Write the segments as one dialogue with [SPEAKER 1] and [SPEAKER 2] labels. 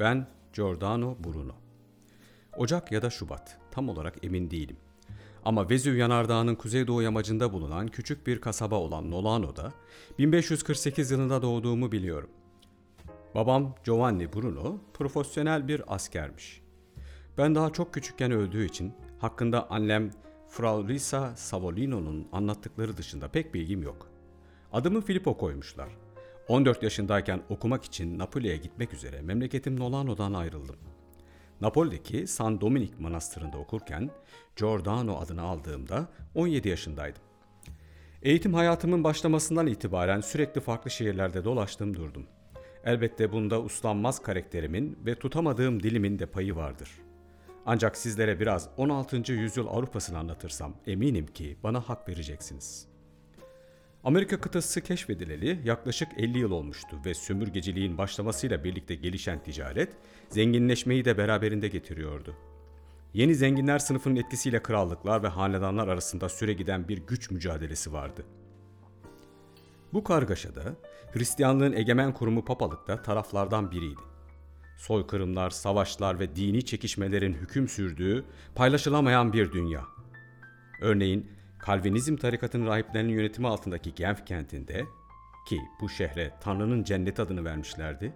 [SPEAKER 1] Ben Giordano Bruno. Ocak ya da Şubat, tam olarak emin değilim. Ama Vezüv Yanardağı'nın kuzeydoğu yamacında bulunan küçük bir kasaba olan Nolano'da 1548 yılında doğduğumu biliyorum. Babam Giovanni Bruno profesyonel bir askermiş. Ben daha çok küçükken öldüğü için hakkında annem Frau Risa Savolino'nun anlattıkları dışında pek bilgim yok. Adımı Filippo koymuşlar. 14 yaşındayken okumak için Napoli'ye gitmek üzere memleketim Nolano'dan ayrıldım. Napoli'deki San Dominik Manastırı'nda okurken Giordano adını aldığımda 17 yaşındaydım. Eğitim hayatımın başlamasından itibaren sürekli farklı şehirlerde dolaştım durdum. Elbette bunda uslanmaz karakterimin ve tutamadığım dilimin de payı vardır. Ancak sizlere biraz 16. yüzyıl Avrupa'sını anlatırsam eminim ki bana hak vereceksiniz.'' Amerika kıtası keşfedileli yaklaşık 50 yıl olmuştu ve sömürgeciliğin başlamasıyla birlikte gelişen ticaret zenginleşmeyi de beraberinde getiriyordu. Yeni zenginler sınıfının etkisiyle krallıklar ve hanedanlar arasında süre giden bir güç mücadelesi vardı. Bu kargaşada Hristiyanlığın egemen kurumu papalık da taraflardan biriydi. Soykırımlar, savaşlar ve dini çekişmelerin hüküm sürdüğü paylaşılamayan bir dünya. Örneğin Kalvinizm tarikatının rahiplerinin yönetimi altındaki Genf kentinde ki bu şehre Tanrı'nın cennet adını vermişlerdi.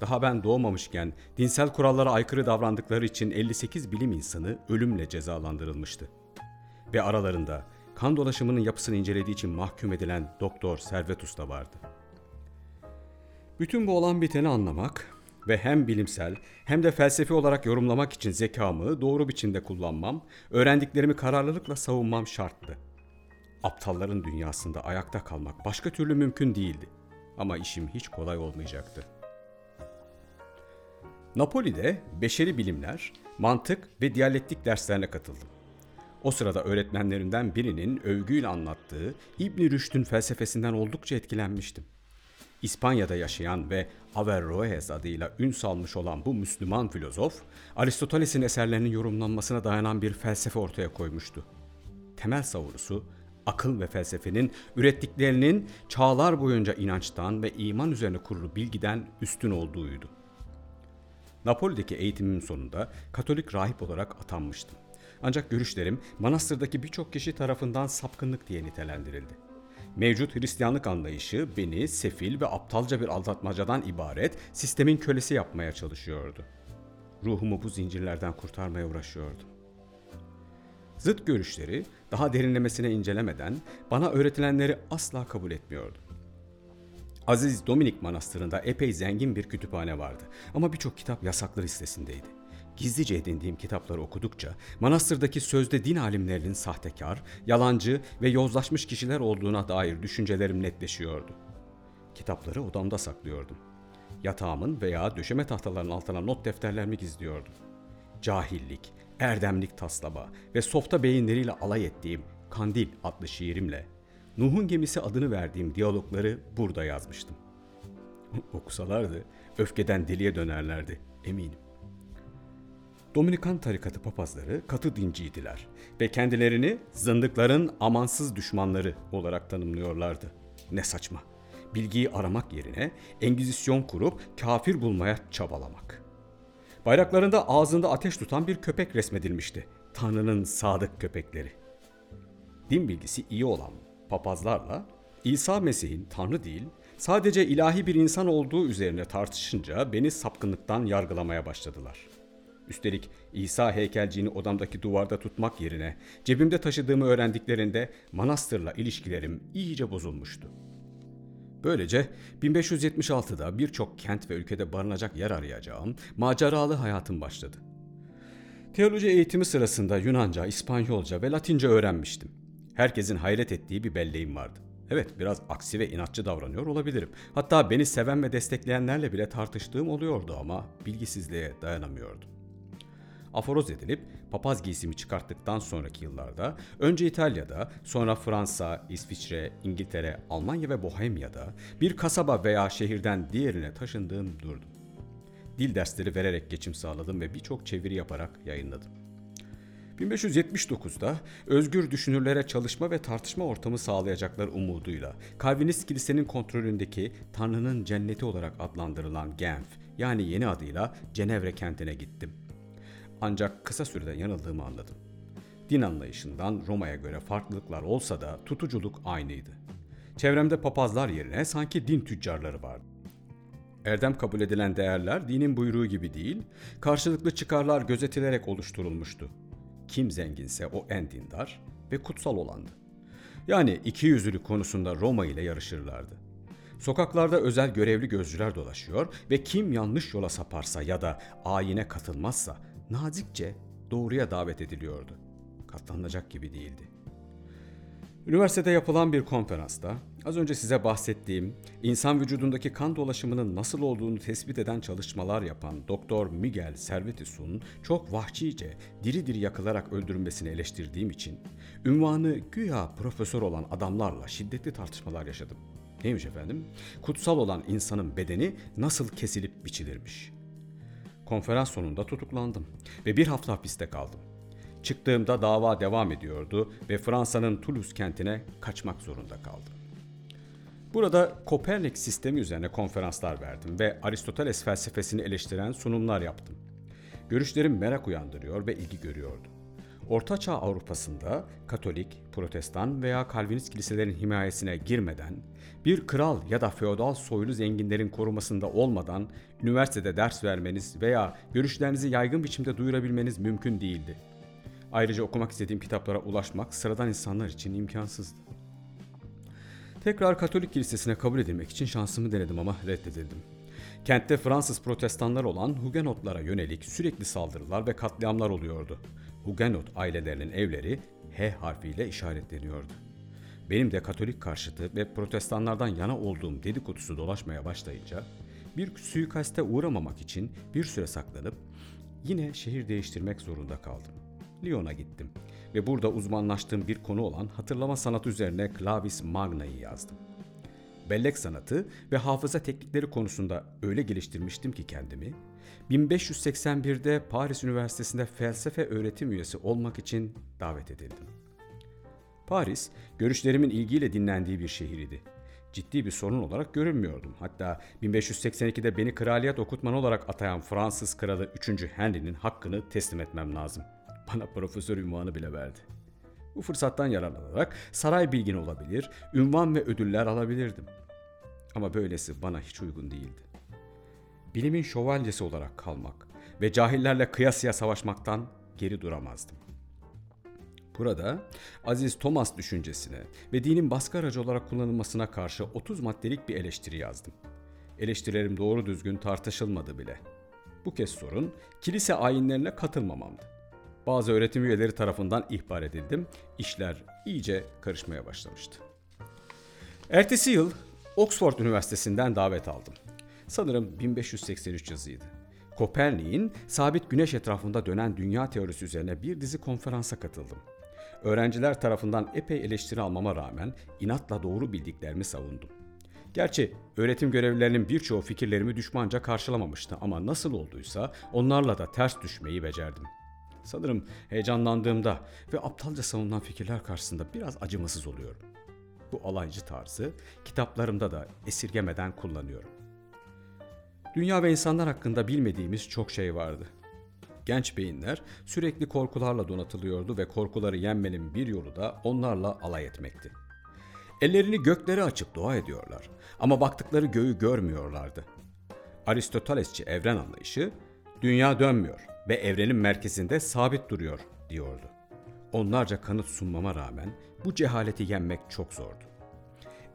[SPEAKER 1] Daha ben doğmamışken dinsel kurallara aykırı davrandıkları için 58 bilim insanı ölümle cezalandırılmıştı. Ve aralarında kan dolaşımının yapısını incelediği için mahkum edilen Doktor Servetus da vardı. Bütün bu olan biteni anlamak ve hem bilimsel hem de felsefi olarak yorumlamak için zekamı doğru biçimde kullanmam, öğrendiklerimi kararlılıkla savunmam şarttı. Aptalların dünyasında ayakta kalmak başka türlü mümkün değildi. Ama işim hiç kolay olmayacaktı. Napoli'de beşeri bilimler, mantık ve diyalektik derslerine katıldım. O sırada öğretmenlerimden birinin övgüyle anlattığı İbn Rüşd'ün felsefesinden oldukça etkilenmiştim. İspanya'da yaşayan ve Averroes adıyla ün salmış olan bu Müslüman filozof, Aristoteles'in eserlerinin yorumlanmasına dayanan bir felsefe ortaya koymuştu. Temel savurusu, akıl ve felsefenin ürettiklerinin çağlar boyunca inançtan ve iman üzerine kurulu bilgiden üstün olduğuydu. Napoli'deki eğitimimin sonunda Katolik rahip olarak atanmıştım. Ancak görüşlerim manastırdaki birçok kişi tarafından sapkınlık diye nitelendirildi. Mevcut Hristiyanlık anlayışı beni sefil ve aptalca bir aldatmacadan ibaret sistemin kölesi yapmaya çalışıyordu. Ruhumu bu zincirlerden kurtarmaya uğraşıyordum. Zıt görüşleri daha derinlemesine incelemeden bana öğretilenleri asla kabul etmiyordum. Aziz Dominik Manastırı'nda epey zengin bir kütüphane vardı ama birçok kitap yasaklı listesindeydi. Gizlice edindiğim kitapları okudukça manastırdaki sözde din alimlerinin sahtekar, yalancı ve yozlaşmış kişiler olduğuna dair düşüncelerim netleşiyordu. Kitapları odamda saklıyordum. Yatağımın veya döşeme tahtalarının altına not defterlerimi gizliyordum. Cahillik, erdemlik taslama ve softa beyinleriyle alay ettiğim Kandil adlı şiirimle Nuh'un gemisi adını verdiğim diyalogları burada yazmıştım. Okusalardı öfkeden deliye dönerlerdi eminim. Dominikan tarikatı papazları katı dinciydiler ve kendilerini zındıkların amansız düşmanları olarak tanımlıyorlardı. Ne saçma. Bilgiyi aramak yerine engizisyon kurup kafir bulmaya çabalamak. Bayraklarında ağzında ateş tutan bir köpek resmedilmişti. Tanrı'nın sadık köpekleri. Din bilgisi iyi olan papazlarla İsa Mesih'in Tanrı değil, sadece ilahi bir insan olduğu üzerine tartışınca beni sapkınlıktan yargılamaya başladılar.'' Üstelik İsa heykelciğini odamdaki duvarda tutmak yerine cebimde taşıdığımı öğrendiklerinde manastırla ilişkilerim iyice bozulmuştu. Böylece 1576'da birçok kent ve ülkede barınacak yer arayacağım maceralı hayatım başladı. Teoloji eğitimi sırasında Yunanca, İspanyolca ve Latince öğrenmiştim. Herkesin hayret ettiği bir belleğim vardı. Evet biraz aksi ve inatçı davranıyor olabilirim. Hatta beni seven ve destekleyenlerle bile tartıştığım oluyordu ama bilgisizliğe dayanamıyordum aforoz edilip papaz giysimi çıkarttıktan sonraki yıllarda önce İtalya'da, sonra Fransa, İsviçre, İngiltere, Almanya ve Bohemya'da bir kasaba veya şehirden diğerine taşındığım durdum. Dil dersleri vererek geçim sağladım ve birçok çeviri yaparak yayınladım. 1579'da özgür düşünürlere çalışma ve tartışma ortamı sağlayacaklar umuduyla Calvinist kilisenin kontrolündeki Tanrı'nın cenneti olarak adlandırılan Genf yani yeni adıyla Cenevre kentine gittim. Ancak kısa sürede yanıldığımı anladım. Din anlayışından Roma'ya göre farklılıklar olsa da tutuculuk aynıydı. Çevremde papazlar yerine sanki din tüccarları vardı. Erdem kabul edilen değerler dinin buyruğu gibi değil, karşılıklı çıkarlar gözetilerek oluşturulmuştu. Kim zenginse o en dindar ve kutsal olandı. Yani iki yüzlülük konusunda Roma ile yarışırlardı. Sokaklarda özel görevli gözcüler dolaşıyor ve kim yanlış yola saparsa ya da ayine katılmazsa nazikçe doğruya davet ediliyordu. Katlanılacak gibi değildi. Üniversitede yapılan bir konferansta az önce size bahsettiğim insan vücudundaki kan dolaşımının nasıl olduğunu tespit eden çalışmalar yapan Doktor Miguel Servetus'un çok vahşice diri diri yakılarak öldürülmesini eleştirdiğim için ünvanı güya profesör olan adamlarla şiddetli tartışmalar yaşadım. Neymiş efendim? Kutsal olan insanın bedeni nasıl kesilip biçilirmiş. Konferans sonunda tutuklandım ve bir hafta hapiste kaldım. Çıktığımda dava devam ediyordu ve Fransa'nın Toulouse kentine kaçmak zorunda kaldım. Burada Kopernik sistemi üzerine konferanslar verdim ve Aristoteles felsefesini eleştiren sunumlar yaptım. Görüşlerim merak uyandırıyor ve ilgi görüyordu. Ortaçağ Avrupa'sında Katolik, Protestan veya Kalvinist kiliselerin himayesine girmeden, bir kral ya da feodal soylu zenginlerin korumasında olmadan üniversitede ders vermeniz veya görüşlerinizi yaygın biçimde duyurabilmeniz mümkün değildi. Ayrıca okumak istediğim kitaplara ulaşmak sıradan insanlar için imkansızdı. Tekrar Katolik Kilisesi'ne kabul edilmek için şansımı denedim ama reddedildim. Kentte Fransız protestanlar olan Hugenotlara yönelik sürekli saldırılar ve katliamlar oluyordu. Hugenot ailelerinin evleri H harfiyle işaretleniyordu. Benim de Katolik karşıtı ve protestanlardan yana olduğum dedikodusu dolaşmaya başlayınca bir suikaste uğramamak için bir süre saklanıp yine şehir değiştirmek zorunda kaldım. Lyon'a gittim ve burada uzmanlaştığım bir konu olan hatırlama sanatı üzerine Clavis Magna'yı yazdım. Bellek sanatı ve hafıza teknikleri konusunda öyle geliştirmiştim ki kendimi, 1581'de Paris Üniversitesi'nde felsefe öğretim üyesi olmak için davet edildim. Paris, görüşlerimin ilgiyle dinlendiği bir şehirdi. Ciddi bir sorun olarak görülmüyordum. Hatta 1582'de beni kraliyet okutman olarak atayan Fransız kralı 3. Henry'nin hakkını teslim etmem lazım. Bana profesör ünvanı bile verdi. Bu fırsattan yararlanarak saray bilgin olabilir, ünvan ve ödüller alabilirdim. Ama böylesi bana hiç uygun değildi. Bilimin şövalyesi olarak kalmak ve cahillerle kıyasıya savaşmaktan geri duramazdım. Burada Aziz Thomas düşüncesine ve dinin baskı aracı olarak kullanılmasına karşı 30 maddelik bir eleştiri yazdım. Eleştirilerim doğru düzgün tartışılmadı bile. Bu kez sorun kilise ayinlerine katılmamamdı. Bazı öğretim üyeleri tarafından ihbar edildim. İşler iyice karışmaya başlamıştı. Ertesi yıl Oxford Üniversitesi'nden davet aldım. Sanırım 1583 yazıydı. Kopernik'in sabit güneş etrafında dönen dünya teorisi üzerine bir dizi konferansa katıldım. Öğrenciler tarafından epey eleştiri almama rağmen inatla doğru bildiklerimi savundum. Gerçi öğretim görevlilerinin birçoğu fikirlerimi düşmanca karşılamamıştı ama nasıl olduysa onlarla da ters düşmeyi becerdim. Sanırım heyecanlandığımda ve aptalca savunulan fikirler karşısında biraz acımasız oluyorum. Bu alaycı tarzı kitaplarımda da esirgemeden kullanıyorum. Dünya ve insanlar hakkında bilmediğimiz çok şey vardı. Genç beyinler sürekli korkularla donatılıyordu ve korkuları yenmenin bir yolu da onlarla alay etmekti. Ellerini göklere açıp dua ediyorlar ama baktıkları göğü görmüyorlardı. Aristotelesçi evren anlayışı, dünya dönmüyor ve evrenin merkezinde sabit duruyor diyordu. Onlarca kanıt sunmama rağmen bu cehaleti yenmek çok zordu.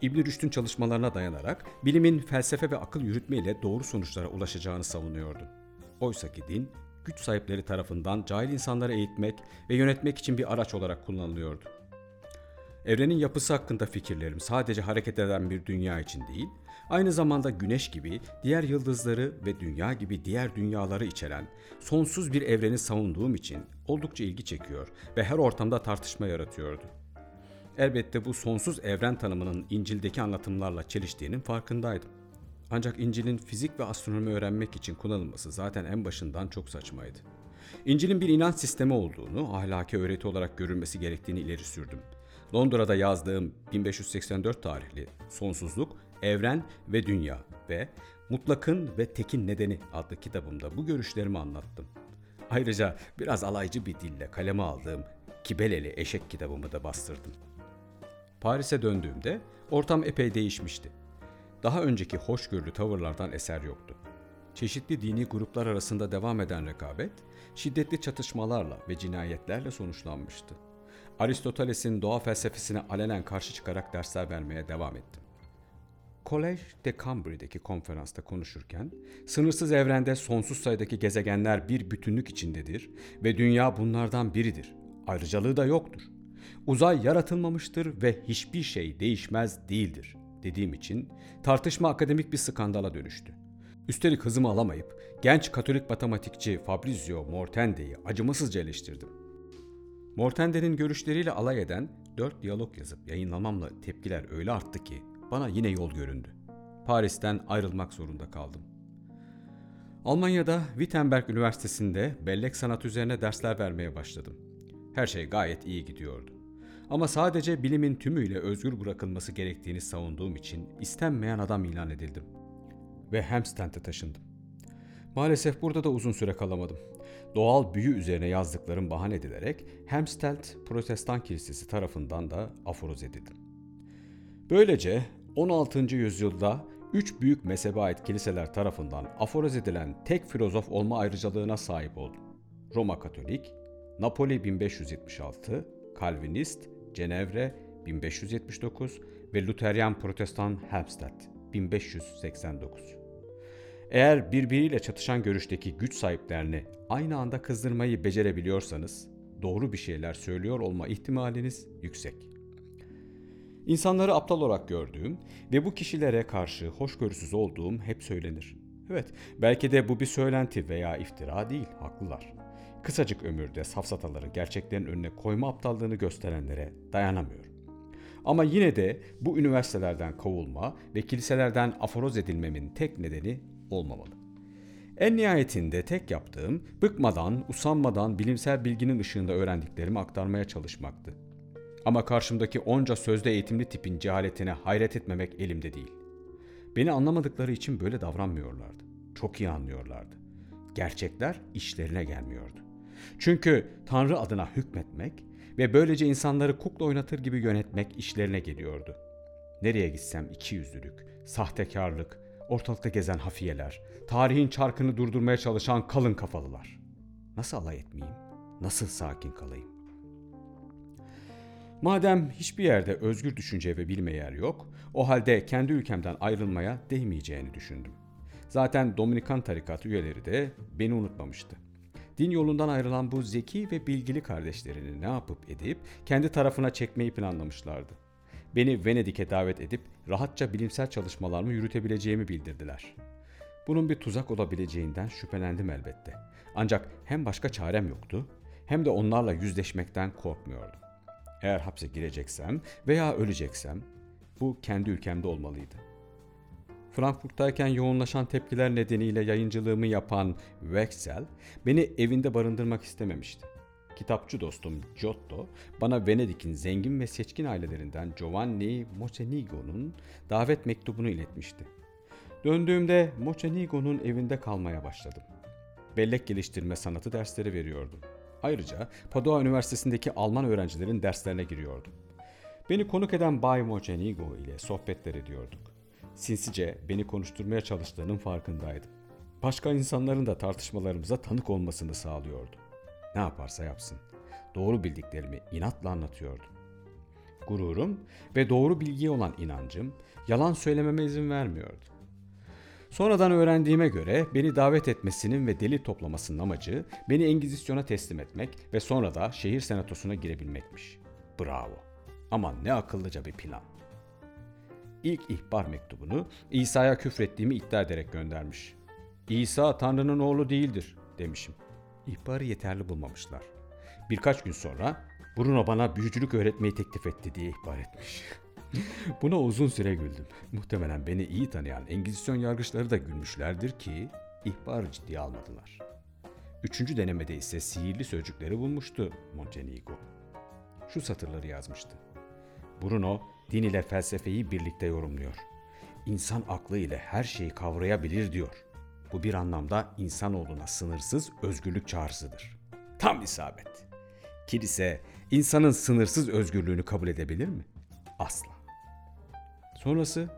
[SPEAKER 1] İbn Rüşd'ün çalışmalarına dayanarak bilimin felsefe ve akıl yürütmeyle doğru sonuçlara ulaşacağını savunuyordu. Oysa ki din güç sahipleri tarafından cahil insanları eğitmek ve yönetmek için bir araç olarak kullanılıyordu. Evrenin yapısı hakkında fikirlerim sadece hareket eden bir dünya için değil, aynı zamanda güneş gibi diğer yıldızları ve dünya gibi diğer dünyaları içeren sonsuz bir evreni savunduğum için oldukça ilgi çekiyor ve her ortamda tartışma yaratıyordu. Elbette bu sonsuz evren tanımının İncil'deki anlatımlarla çeliştiğinin farkındaydım. Ancak İncil'in fizik ve astronomi öğrenmek için kullanılması zaten en başından çok saçmaydı. İncil'in bir inanç sistemi olduğunu, ahlaki öğreti olarak görülmesi gerektiğini ileri sürdüm. Londra'da yazdığım 1584 tarihli Sonsuzluk, Evren ve Dünya ve Mutlakın ve Tekin Nedeni adlı kitabımda bu görüşlerimi anlattım. Ayrıca biraz alaycı bir dille kaleme aldığım Kibeleli Eşek kitabımı da bastırdım. Paris'e döndüğümde ortam epey değişmişti. Daha önceki hoşgörülü tavırlardan eser yoktu. Çeşitli dini gruplar arasında devam eden rekabet, şiddetli çatışmalarla ve cinayetlerle sonuçlanmıştı. Aristoteles'in doğa felsefesine alenen karşı çıkarak dersler vermeye devam ettim. Collège de Cambly'deki konferansta konuşurken, sınırsız evrende sonsuz sayıdaki gezegenler bir bütünlük içindedir ve dünya bunlardan biridir. Ayrıcalığı da yoktur. Uzay yaratılmamıştır ve hiçbir şey değişmez değildir dediğim için tartışma akademik bir skandala dönüştü. Üstelik hızımı alamayıp genç Katolik matematikçi Fabrizio Mortende'yi acımasızca eleştirdim. Mortende'nin görüşleriyle alay eden dört diyalog yazıp yayınlamamla tepkiler öyle arttı ki bana yine yol göründü. Paris'ten ayrılmak zorunda kaldım. Almanya'da Wittenberg Üniversitesi'nde bellek sanat üzerine dersler vermeye başladım. Her şey gayet iyi gidiyordu. Ama sadece bilimin tümüyle özgür bırakılması gerektiğini savunduğum için istenmeyen adam ilan edildim. Ve Hempstead'e taşındım. Maalesef burada da uzun süre kalamadım. Doğal büyü üzerine yazdıklarım bahane edilerek Hempstead Protestan Kilisesi tarafından da aforoz edildim. Böylece 16. yüzyılda üç büyük mezhebe ait kiliseler tarafından aforoz edilen tek filozof olma ayrıcalığına sahip oldum. Roma Katolik, Napoli 1576, Calvinist, Cenevre 1579 ve Luteryan Protestan Helmstedt 1589. Eğer birbiriyle çatışan görüşteki güç sahiplerini aynı anda kızdırmayı becerebiliyorsanız doğru bir şeyler söylüyor olma ihtimaliniz yüksek. İnsanları aptal olarak gördüğüm ve bu kişilere karşı hoşgörüsüz olduğum hep söylenir. Evet, belki de bu bir söylenti veya iftira değil, haklılar. Kısacık ömürde safsataları gerçeklerin önüne koyma aptallığını gösterenlere dayanamıyorum. Ama yine de bu üniversitelerden kovulma ve kiliselerden aforoz edilmemin tek nedeni olmamalı. En nihayetinde tek yaptığım bıkmadan, usanmadan bilimsel bilginin ışığında öğrendiklerimi aktarmaya çalışmaktı. Ama karşımdaki onca sözde eğitimli tipin cehaletine hayret etmemek elimde değil. Beni anlamadıkları için böyle davranmıyorlardı. Çok iyi anlıyorlardı. Gerçekler işlerine gelmiyordu. Çünkü Tanrı adına hükmetmek ve böylece insanları kukla oynatır gibi yönetmek işlerine geliyordu. Nereye gitsem iki yüzlülük, sahtekarlık, ortalıkta gezen hafiyeler, tarihin çarkını durdurmaya çalışan kalın kafalılar. Nasıl alay etmeyeyim? Nasıl sakin kalayım? Madem hiçbir yerde özgür düşünce ve bilme yer yok, o halde kendi ülkemden ayrılmaya değmeyeceğini düşündüm. Zaten Dominikan tarikatı üyeleri de beni unutmamıştı. Din yolundan ayrılan bu zeki ve bilgili kardeşlerini ne yapıp edip kendi tarafına çekmeyi planlamışlardı. Beni Venedik'e davet edip rahatça bilimsel çalışmalarımı yürütebileceğimi bildirdiler. Bunun bir tuzak olabileceğinden şüphelendim elbette. Ancak hem başka çarem yoktu hem de onlarla yüzleşmekten korkmuyordum. Eğer hapse gireceksem veya öleceksem bu kendi ülkemde olmalıydı. Frankfurt'tayken yoğunlaşan tepkiler nedeniyle yayıncılığımı yapan Wexel beni evinde barındırmak istememişti. Kitapçı dostum Giotto bana Venedik'in zengin ve seçkin ailelerinden Giovanni Mocenigo'nun davet mektubunu iletmişti. Döndüğümde Mocenigo'nun evinde kalmaya başladım. Bellek geliştirme sanatı dersleri veriyordum. Ayrıca Padua Üniversitesi'ndeki Alman öğrencilerin derslerine giriyordum. Beni konuk eden Bay Mocenigo ile sohbetler ediyorduk. Sinsice beni konuşturmaya çalıştığının farkındaydım. Başka insanların da tartışmalarımıza tanık olmasını sağlıyordu. Ne yaparsa yapsın. Doğru bildiklerimi inatla anlatıyordum. Gururum ve doğru bilgiye olan inancım yalan söylememe izin vermiyordu. Sonradan öğrendiğime göre beni davet etmesinin ve delil toplamasının amacı beni Engizisyon'a teslim etmek ve sonra da şehir senatosuna girebilmekmiş. Bravo. Ama ne akıllıca bir plan. İlk ihbar mektubunu İsa'ya küfrettiğimi iddia ederek göndermiş. İsa Tanrı'nın oğlu değildir demişim. İhbarı yeterli bulmamışlar. Birkaç gün sonra Bruno bana büyücülük öğretmeyi teklif etti diye ihbar etmiş. Buna uzun süre güldüm. Muhtemelen beni iyi tanıyan Engizisyon yargıçları da gülmüşlerdir ki ihbarı ciddiye almadılar. Üçüncü denemede ise sihirli sözcükleri bulmuştu Montenigo. Şu satırları yazmıştı. Bruno din ile felsefeyi birlikte yorumluyor. insan aklı ile her şeyi kavrayabilir diyor. Bu bir anlamda insanoğluna sınırsız özgürlük çağrısıdır. Tam isabet. Kilise insanın sınırsız özgürlüğünü kabul edebilir mi? Asla. Sonrası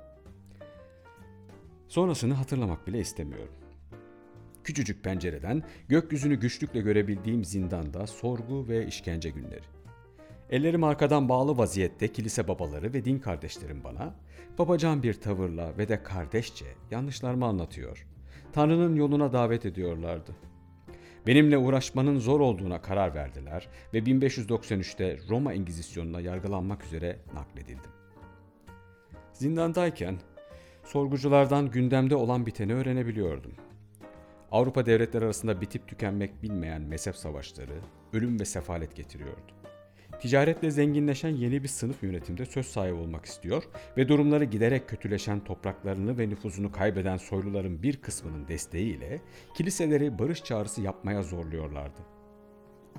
[SPEAKER 1] Sonrasını hatırlamak bile istemiyorum. Küçücük pencereden gökyüzünü güçlükle görebildiğim zindanda sorgu ve işkence günleri. Ellerim arkadan bağlı vaziyette kilise babaları ve din kardeşlerim bana babacan bir tavırla ve de kardeşçe yanlışlarımı anlatıyor. Tanrı'nın yoluna davet ediyorlardı. Benimle uğraşmanın zor olduğuna karar verdiler ve 1593'te Roma Engizisyonuna yargılanmak üzere nakledildim. Zindandayken sorguculardan gündemde olan biteni öğrenebiliyordum. Avrupa devletleri arasında bitip tükenmek bilmeyen mezhep savaşları ölüm ve sefalet getiriyordu. Ticaretle zenginleşen yeni bir sınıf yönetimde söz sahibi olmak istiyor ve durumları giderek kötüleşen topraklarını ve nüfuzunu kaybeden soyluların bir kısmının desteğiyle kiliseleri barış çağrısı yapmaya zorluyorlardı.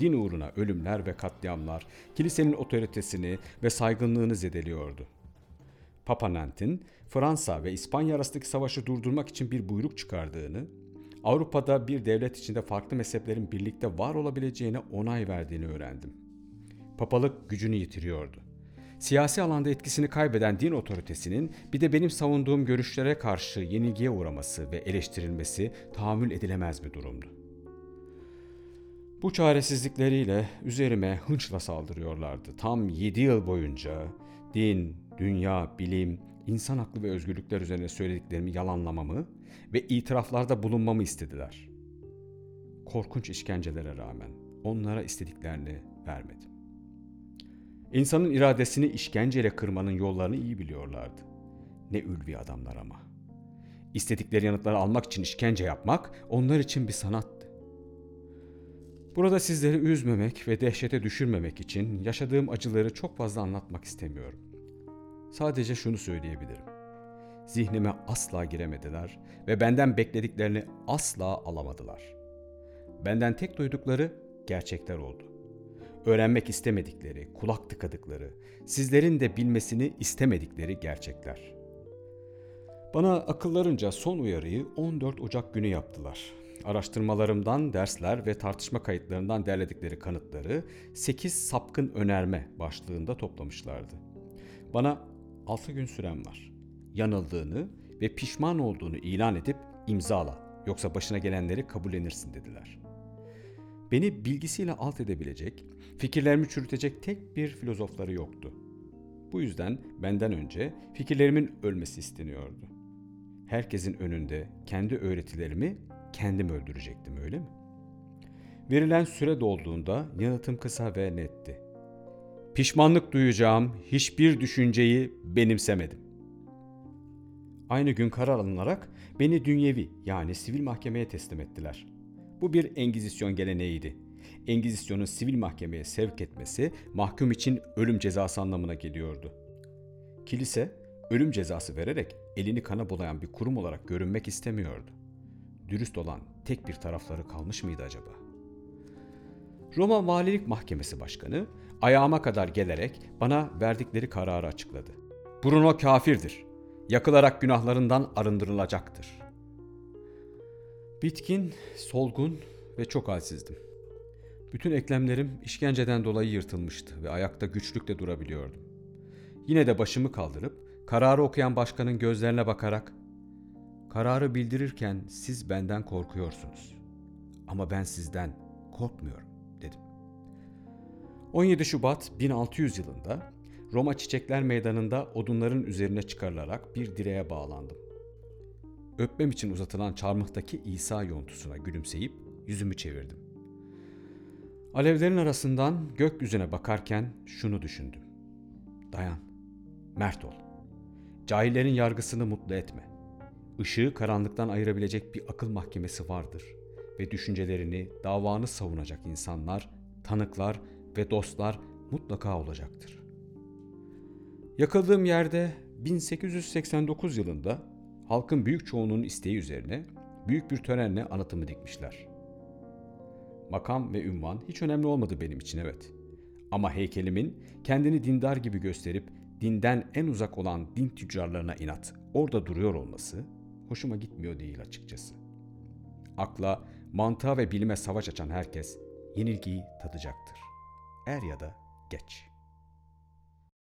[SPEAKER 1] Din uğruna ölümler ve katliamlar kilisenin otoritesini ve saygınlığını zedeliyordu. Papa Nantin, Fransa ve İspanya arasındaki savaşı durdurmak için bir buyruk çıkardığını, Avrupa'da bir devlet içinde farklı mezheplerin birlikte var olabileceğine onay verdiğini öğrendim. Papalık gücünü yitiriyordu. Siyasi alanda etkisini kaybeden din otoritesinin bir de benim savunduğum görüşlere karşı yenilgiye uğraması ve eleştirilmesi tahammül edilemez bir durumdu. Bu çaresizlikleriyle üzerime hınçla saldırıyorlardı. Tam yedi yıl boyunca din, dünya, bilim, insan haklı ve özgürlükler üzerine söylediklerimi yalanlamamı ve itiraflarda bulunmamı istediler. Korkunç işkencelere rağmen onlara istediklerini vermedim. İnsanın iradesini işkenceyle kırmanın yollarını iyi biliyorlardı. Ne ülvi adamlar ama. İstedikleri yanıtları almak için işkence yapmak onlar için bir sanattı. Burada sizleri üzmemek ve dehşete düşürmemek için yaşadığım acıları çok fazla anlatmak istemiyorum. Sadece şunu söyleyebilirim. Zihnime asla giremediler ve benden beklediklerini asla alamadılar. Benden tek duydukları gerçekler oldu. Öğrenmek istemedikleri, kulak tıkadıkları, sizlerin de bilmesini istemedikleri gerçekler. Bana akıllarınca son uyarıyı 14 Ocak günü yaptılar. Araştırmalarımdan, dersler ve tartışma kayıtlarından derledikleri kanıtları 8 sapkın önerme başlığında toplamışlardı. Bana 6 gün süren var. Yanıldığını ve pişman olduğunu ilan edip imzala yoksa başına gelenleri kabullenirsin dediler. Beni bilgisiyle alt edebilecek, fikirlerimi çürütecek tek bir filozofları yoktu. Bu yüzden benden önce fikirlerimin ölmesi isteniyordu. Herkesin önünde kendi öğretilerimi kendim öldürecektim öyle mi? Verilen süre dolduğunda yanıtım kısa ve netti. Pişmanlık duyacağım hiçbir düşünceyi benimsemedim. Aynı gün karar alınarak beni dünyevi yani sivil mahkemeye teslim ettiler. Bu bir Engizisyon geleneğiydi. Engizisyonun sivil mahkemeye sevk etmesi mahkum için ölüm cezası anlamına geliyordu. Kilise ölüm cezası vererek elini kana bulayan bir kurum olarak görünmek istemiyordu. Dürüst olan tek bir tarafları kalmış mıydı acaba? Roma Valilik Mahkemesi Başkanı ayağıma kadar gelerek bana verdikleri kararı açıkladı. Bruno kafirdir. Yakılarak günahlarından arındırılacaktır. Bitkin, solgun ve çok halsizdim. Bütün eklemlerim işkenceden dolayı yırtılmıştı ve ayakta güçlükle durabiliyordum. Yine de başımı kaldırıp kararı okuyan başkanın gözlerine bakarak "Kararı bildirirken siz benden korkuyorsunuz ama ben sizden korkmuyorum." dedim. 17 Şubat 1600 yılında Roma Çiçekler Meydanı'nda odunların üzerine çıkarılarak bir direğe bağlandım. Öpmem için uzatılan çarmıhtaki İsa yontusuna gülümseyip yüzümü çevirdim. Alevlerin arasından gökyüzüne bakarken şunu düşündüm. Dayan, mert ol. Cahillerin yargısını mutlu etme. Işığı karanlıktan ayırabilecek bir akıl mahkemesi vardır ve düşüncelerini, davanı savunacak insanlar, tanıklar ve dostlar mutlaka olacaktır. Yakıldığım yerde 1889 yılında halkın büyük çoğunluğunun isteği üzerine büyük bir törenle anıtımı dikmişler. Makam ve ünvan hiç önemli olmadı benim için evet. Ama heykelimin kendini dindar gibi gösterip dinden en uzak olan din tüccarlarına inat orada duruyor olması hoşuma gitmiyor değil açıkçası. Akla, mantığa ve bilime savaş açan herkes yenilgiyi tadacaktır. Er ya da geç.''